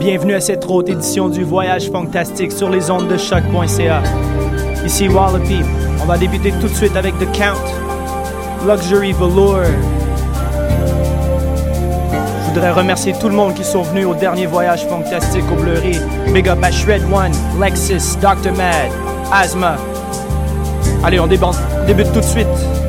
Bienvenue à cette autre édition du Voyage Fantastique sur les ondes de choc.ca. Ici Wallopy. On va débuter tout de suite avec The Count, Luxury Velour. Je voudrais remercier tout le monde qui sont venus au dernier Voyage Fantastique au Bleury. Big up à Shred One, Lexus, Dr. Mad, Asthma. Allez, on débute, on débute tout de suite.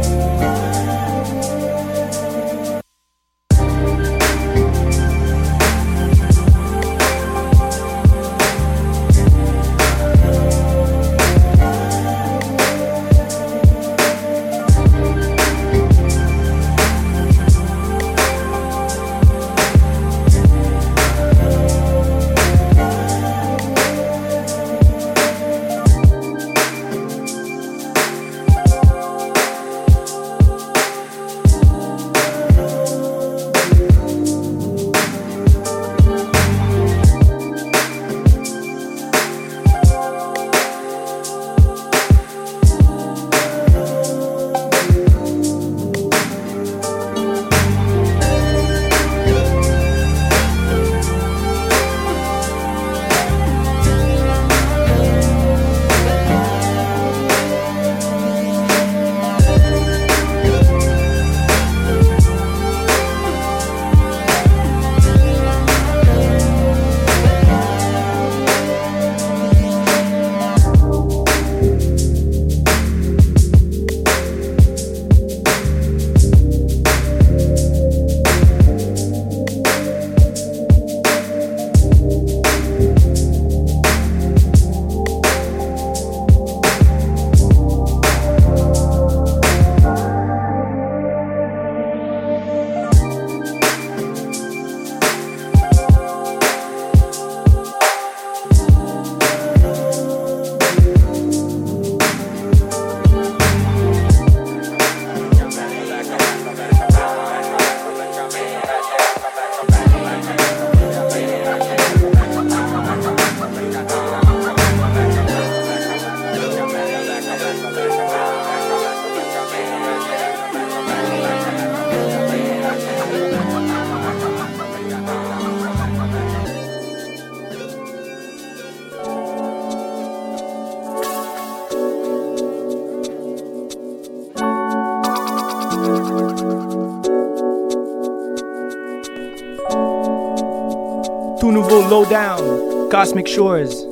down, Cosmic Shores.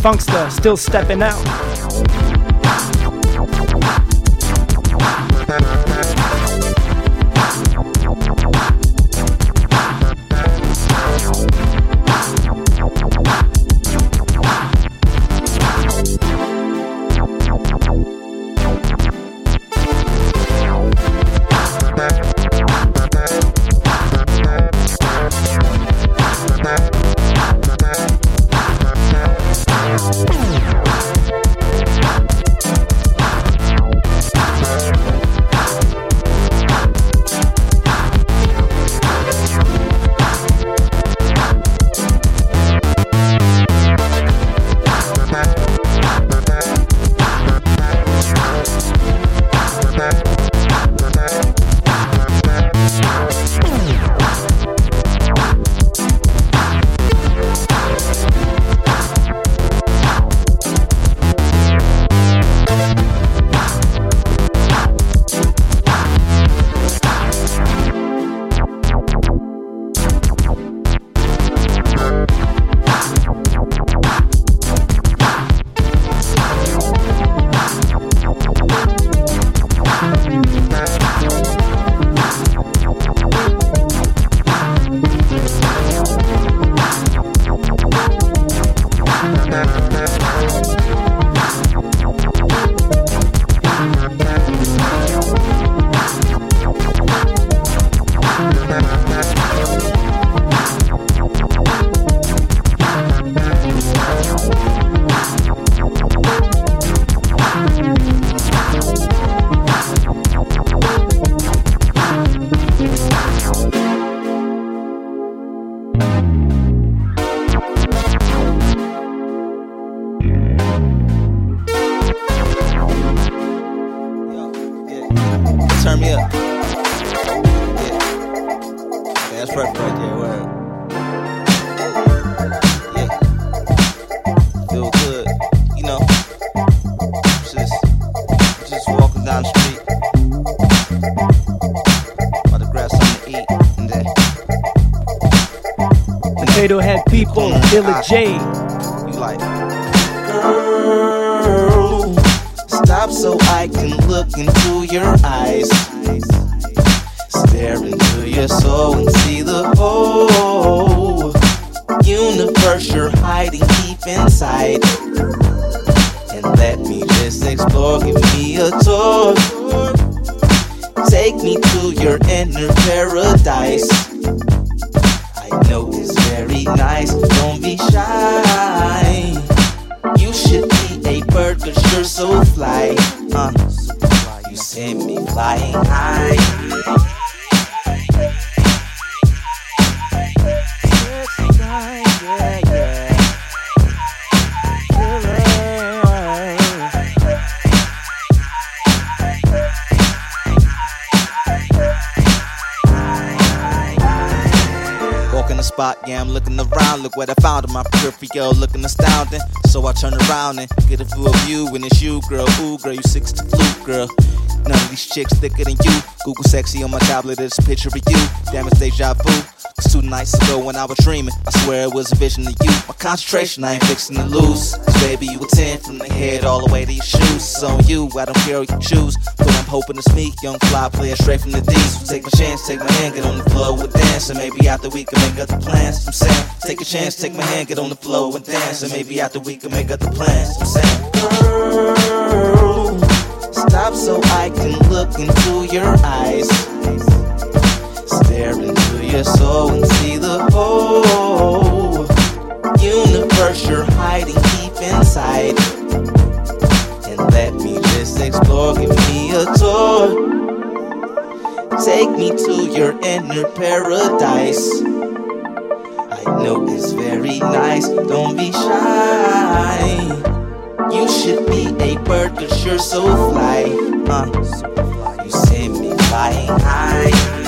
Funkster still stepping out. Explore, give me a tour. Take me to your inner paradise. I know it's very nice, don't be shy. You should be a bird cause you're so fly. Uh, you send me flying high. Spot, yeah, I'm looking around. Look what I found in my girl, looking astounding. So I turn around and get a full view and it's you, girl. Ooh, girl, you six to flute, girl. None of these chicks thicker than you. Google sexy on my tablet, it's a picture of you. Damn, it's deja vu. Cause two nights ago when I was dreaming, I swear it was a vision of you. My concentration, I ain't fixing to lose. Cause baby, you a 10 from the head all the way to your shoes. On you, I don't care what you choose. But I'm hoping to speak, young fly player straight from the D. So take my chance, take my hand, get on the floor with dance. And maybe after we can make other plans. I'm saying, take a chance, take my hand, get on the floor and dance. And maybe after we can make other plans. I'm saying, stop so I can look into your eyes. Stare into your soul and see the whole universe you're hiding deep inside. And let me just explore, give me a tour. Take me to your inner paradise. I know it's very nice, don't be shy. You should be a bird cause you're so fly. Uh, you send me flying high.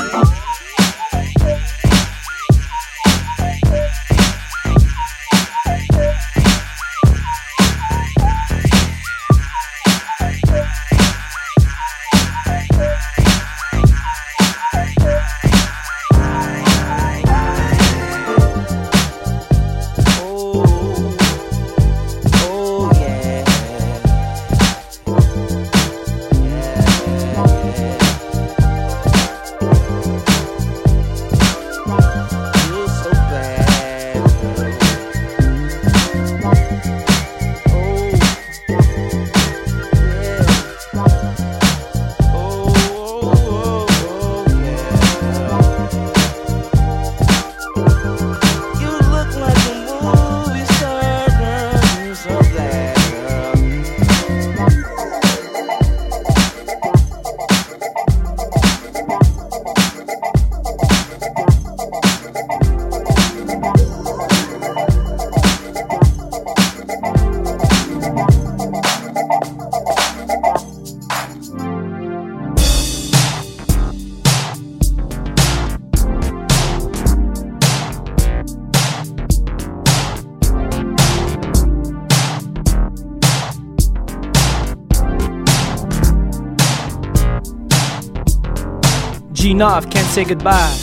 Nov, Can't Say Goodbye.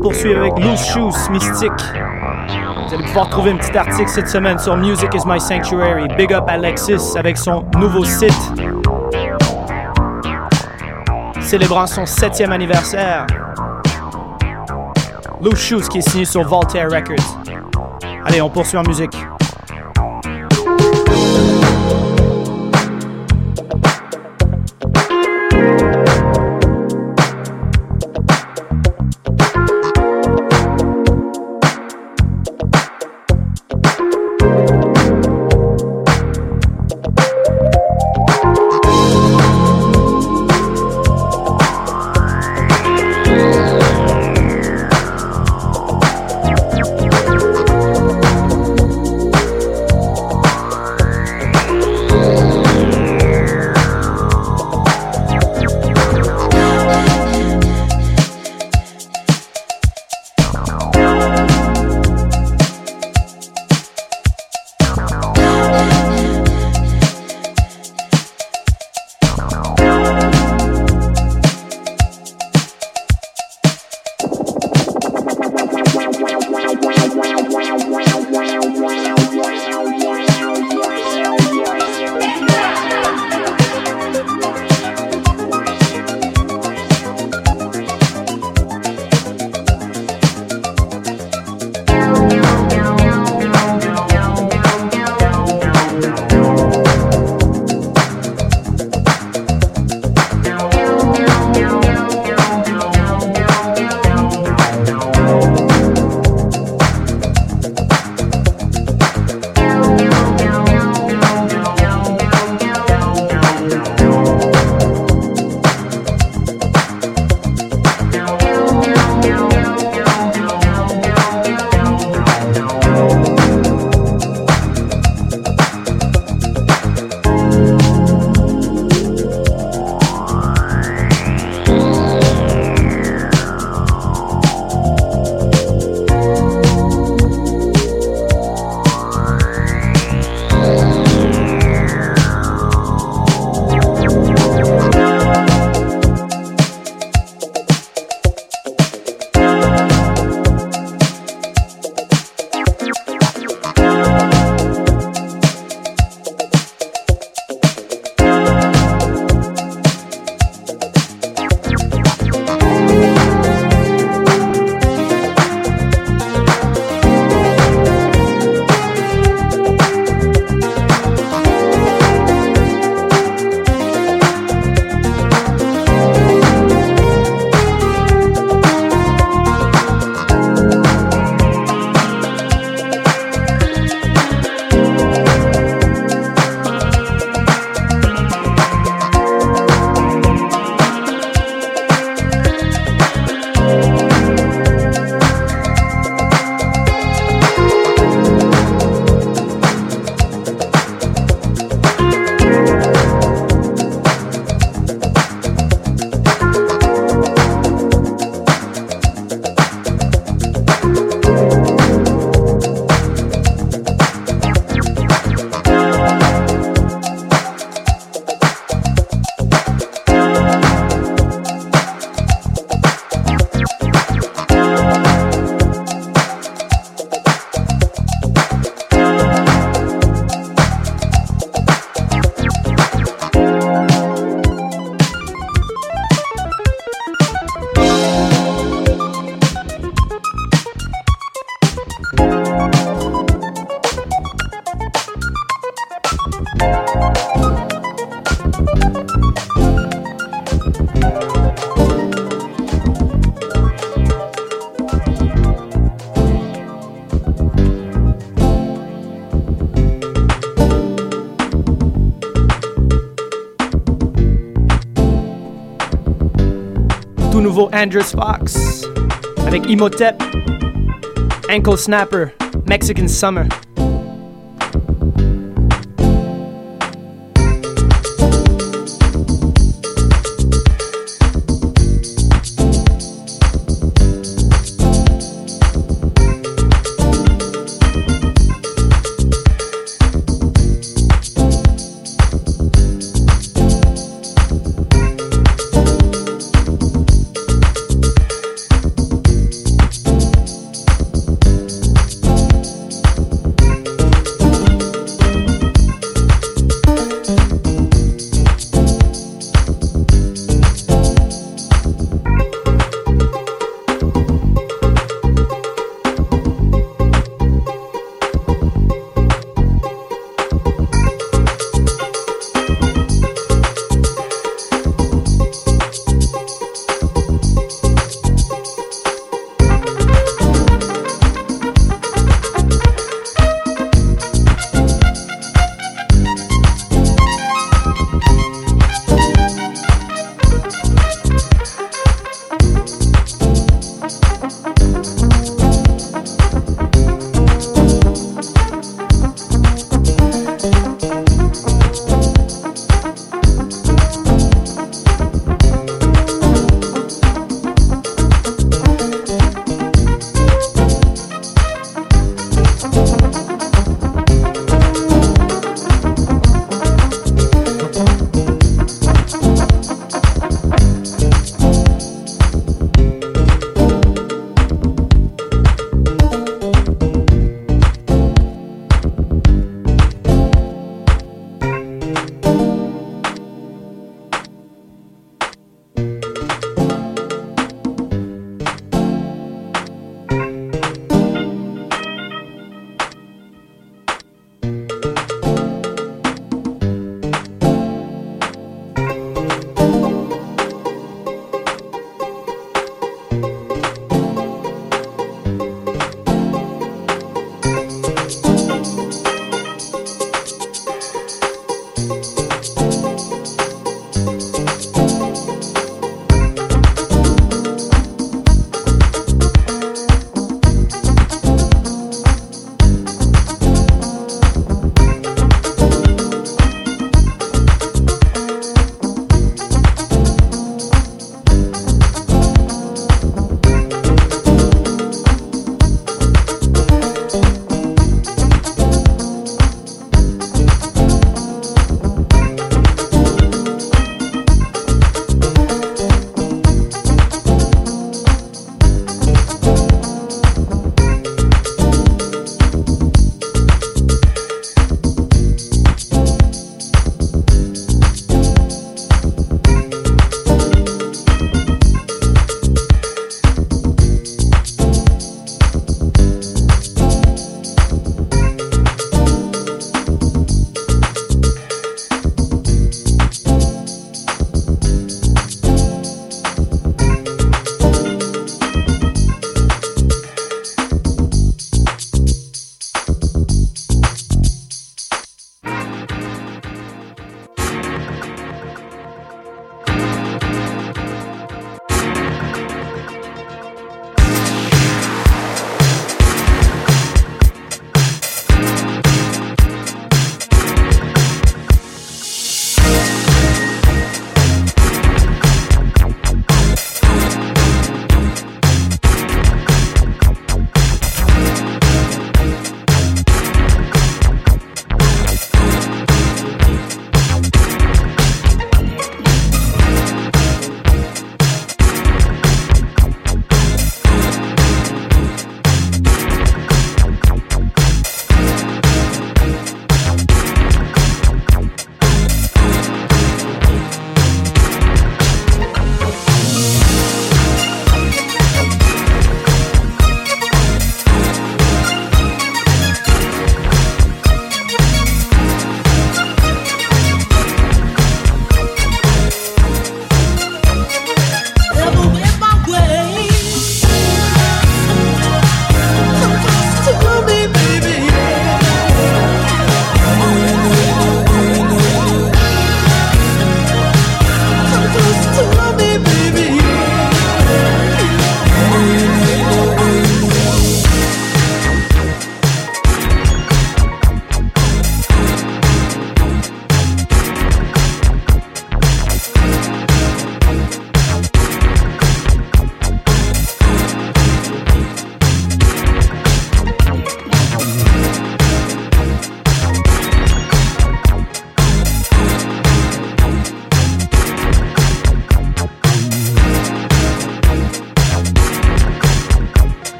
Poursuivre avec Loose Shoes Mystique. Vous allez pouvoir trouver un petit article cette semaine sur Music is My Sanctuary. Big up Alexis avec son nouveau site. Célébrant son septième anniversaire. Loose Shoes qui est signé sur Voltaire Records. Allez, on poursuit en musique. Andrews Fox avec Imhotep, Ankle Snapper, Mexican Summer.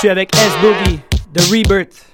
Poursuit avec S Boogie, The Rebirth.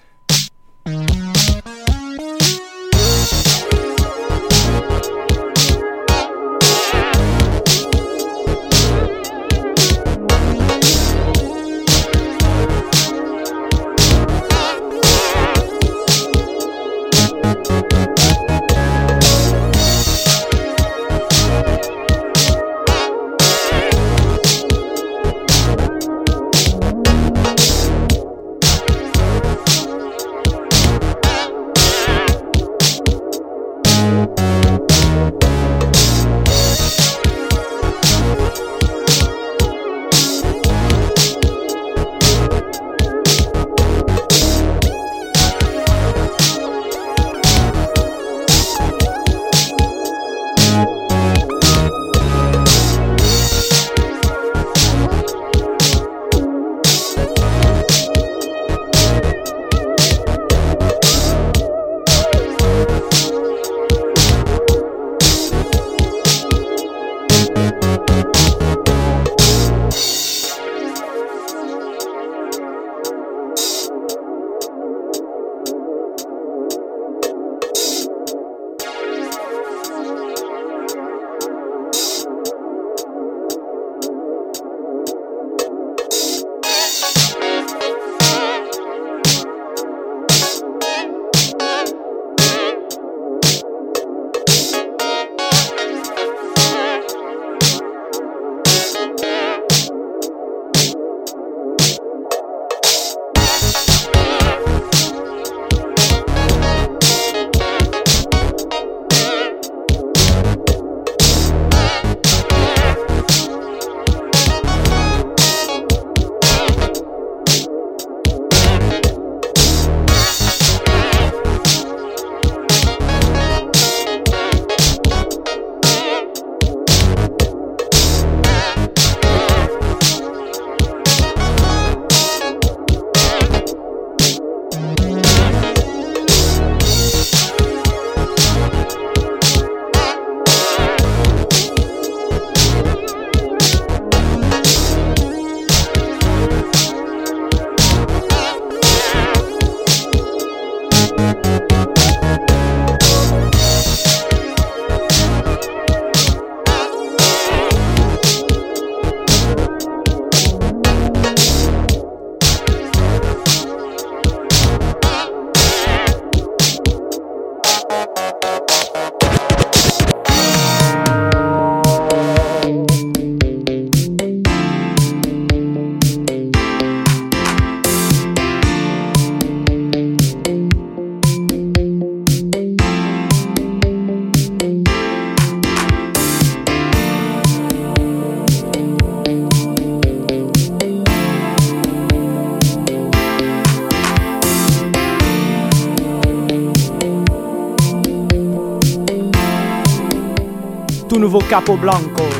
Capo Blanco.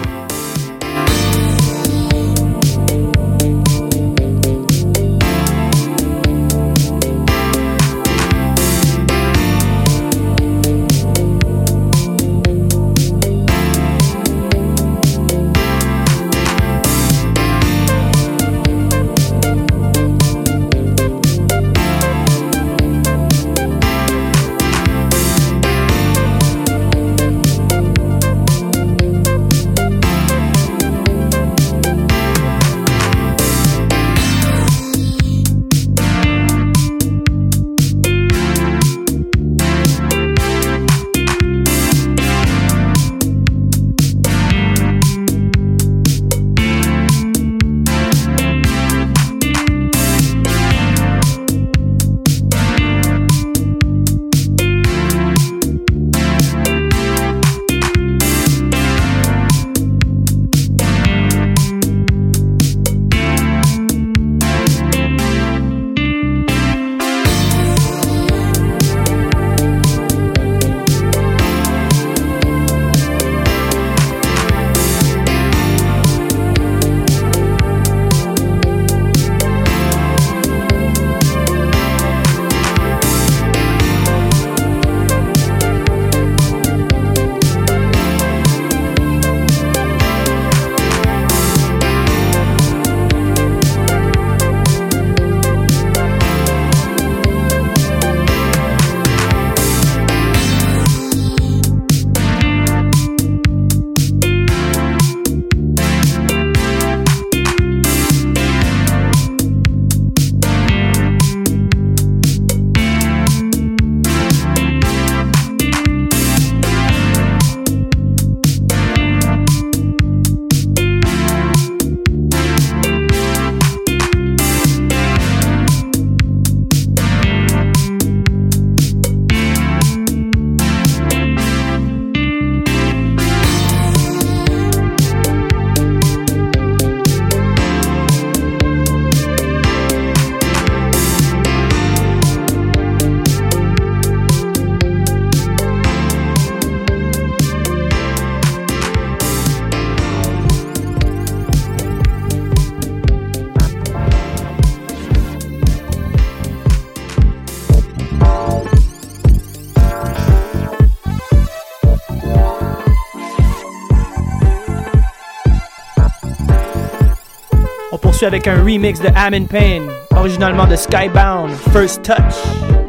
On poursuit avec un remix de Amin Payne, originalement de Skybound, First Touch.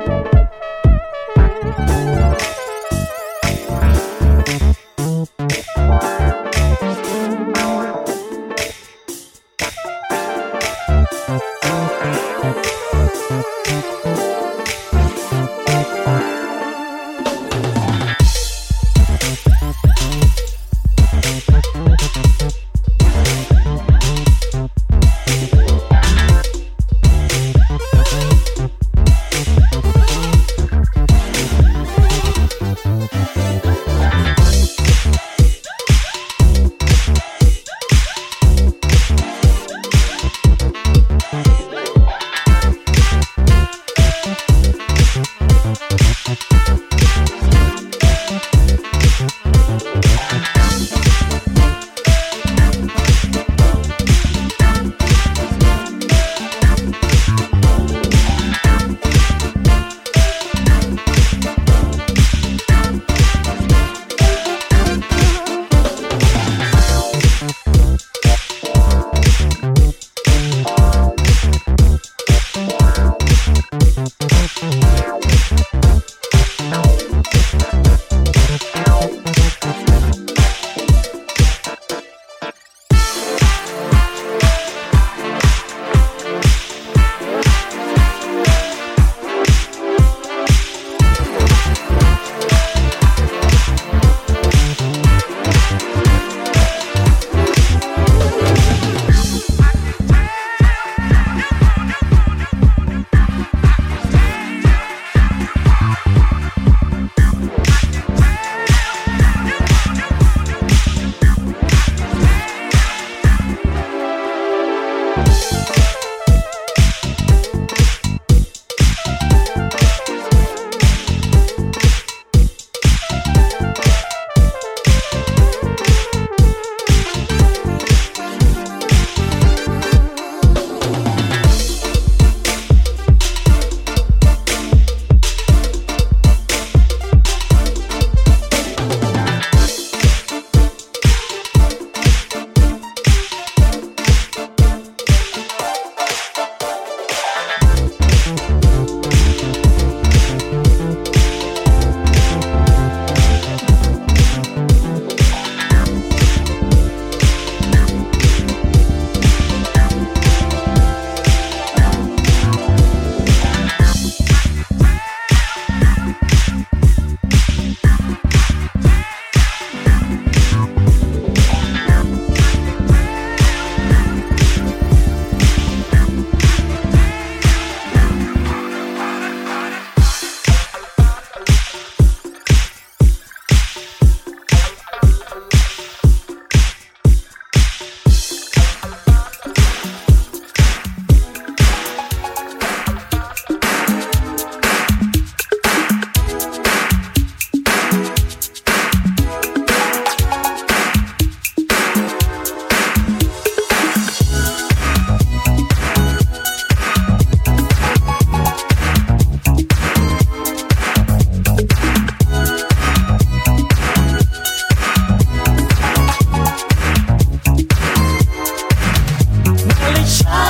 shine.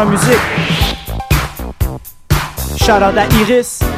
En musique. Shout out à Iris.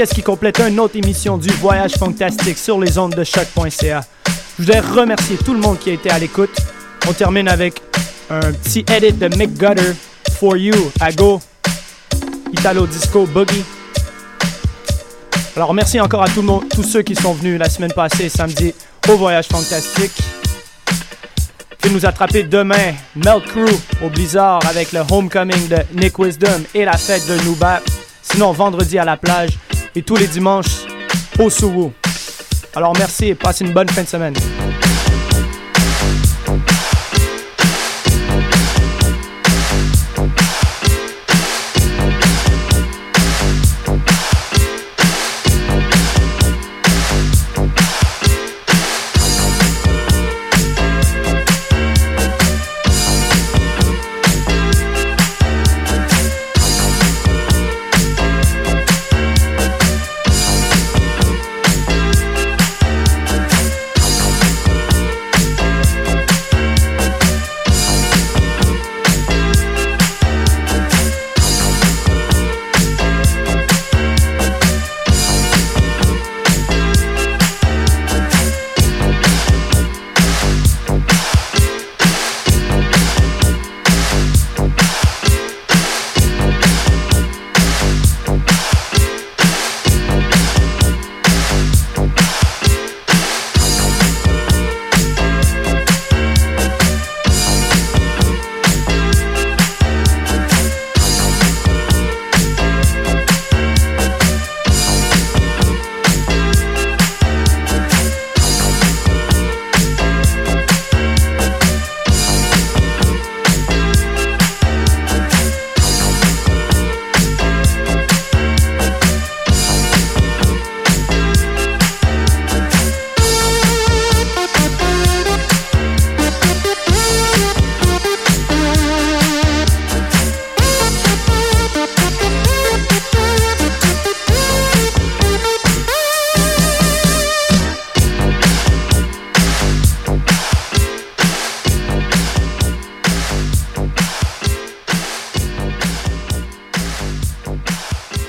Qu'est-ce qui complète une autre émission du Voyage Fantastique sur les ondes de choc.ca. Je voudrais remercier tout le monde qui a été à l'écoute. On termine avec un petit edit de Mick Gutter, For You, à Go, Italo Disco Boogie. Alors, merci encore à tout le monde, tous ceux qui sont venus la semaine passée, samedi, au Voyage Fantastique. Puis nous attraper demain, Melt Crew au Blizzard avec le Homecoming de Nick Wisdom et la fête de Noobap. Sinon, vendredi à la plage et tous les dimanches au Suwu. Alors merci et passez une bonne fin de semaine.